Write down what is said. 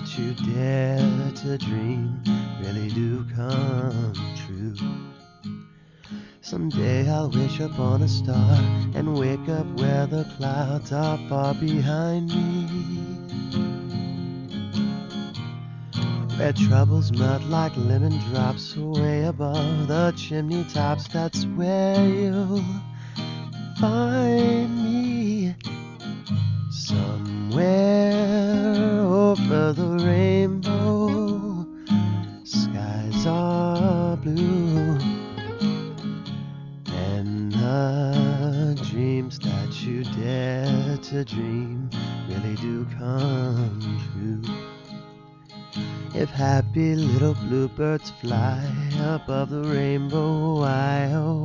That you dare to dream really do come true. Someday I'll wish upon a star and wake up where the clouds are far behind me. Where troubles melt like lemon drops way above the chimney tops, that's where you'll find the rainbow, skies are blue. And the dreams that you dare to dream really do come true. If happy little bluebirds fly above the rainbow, why, oh,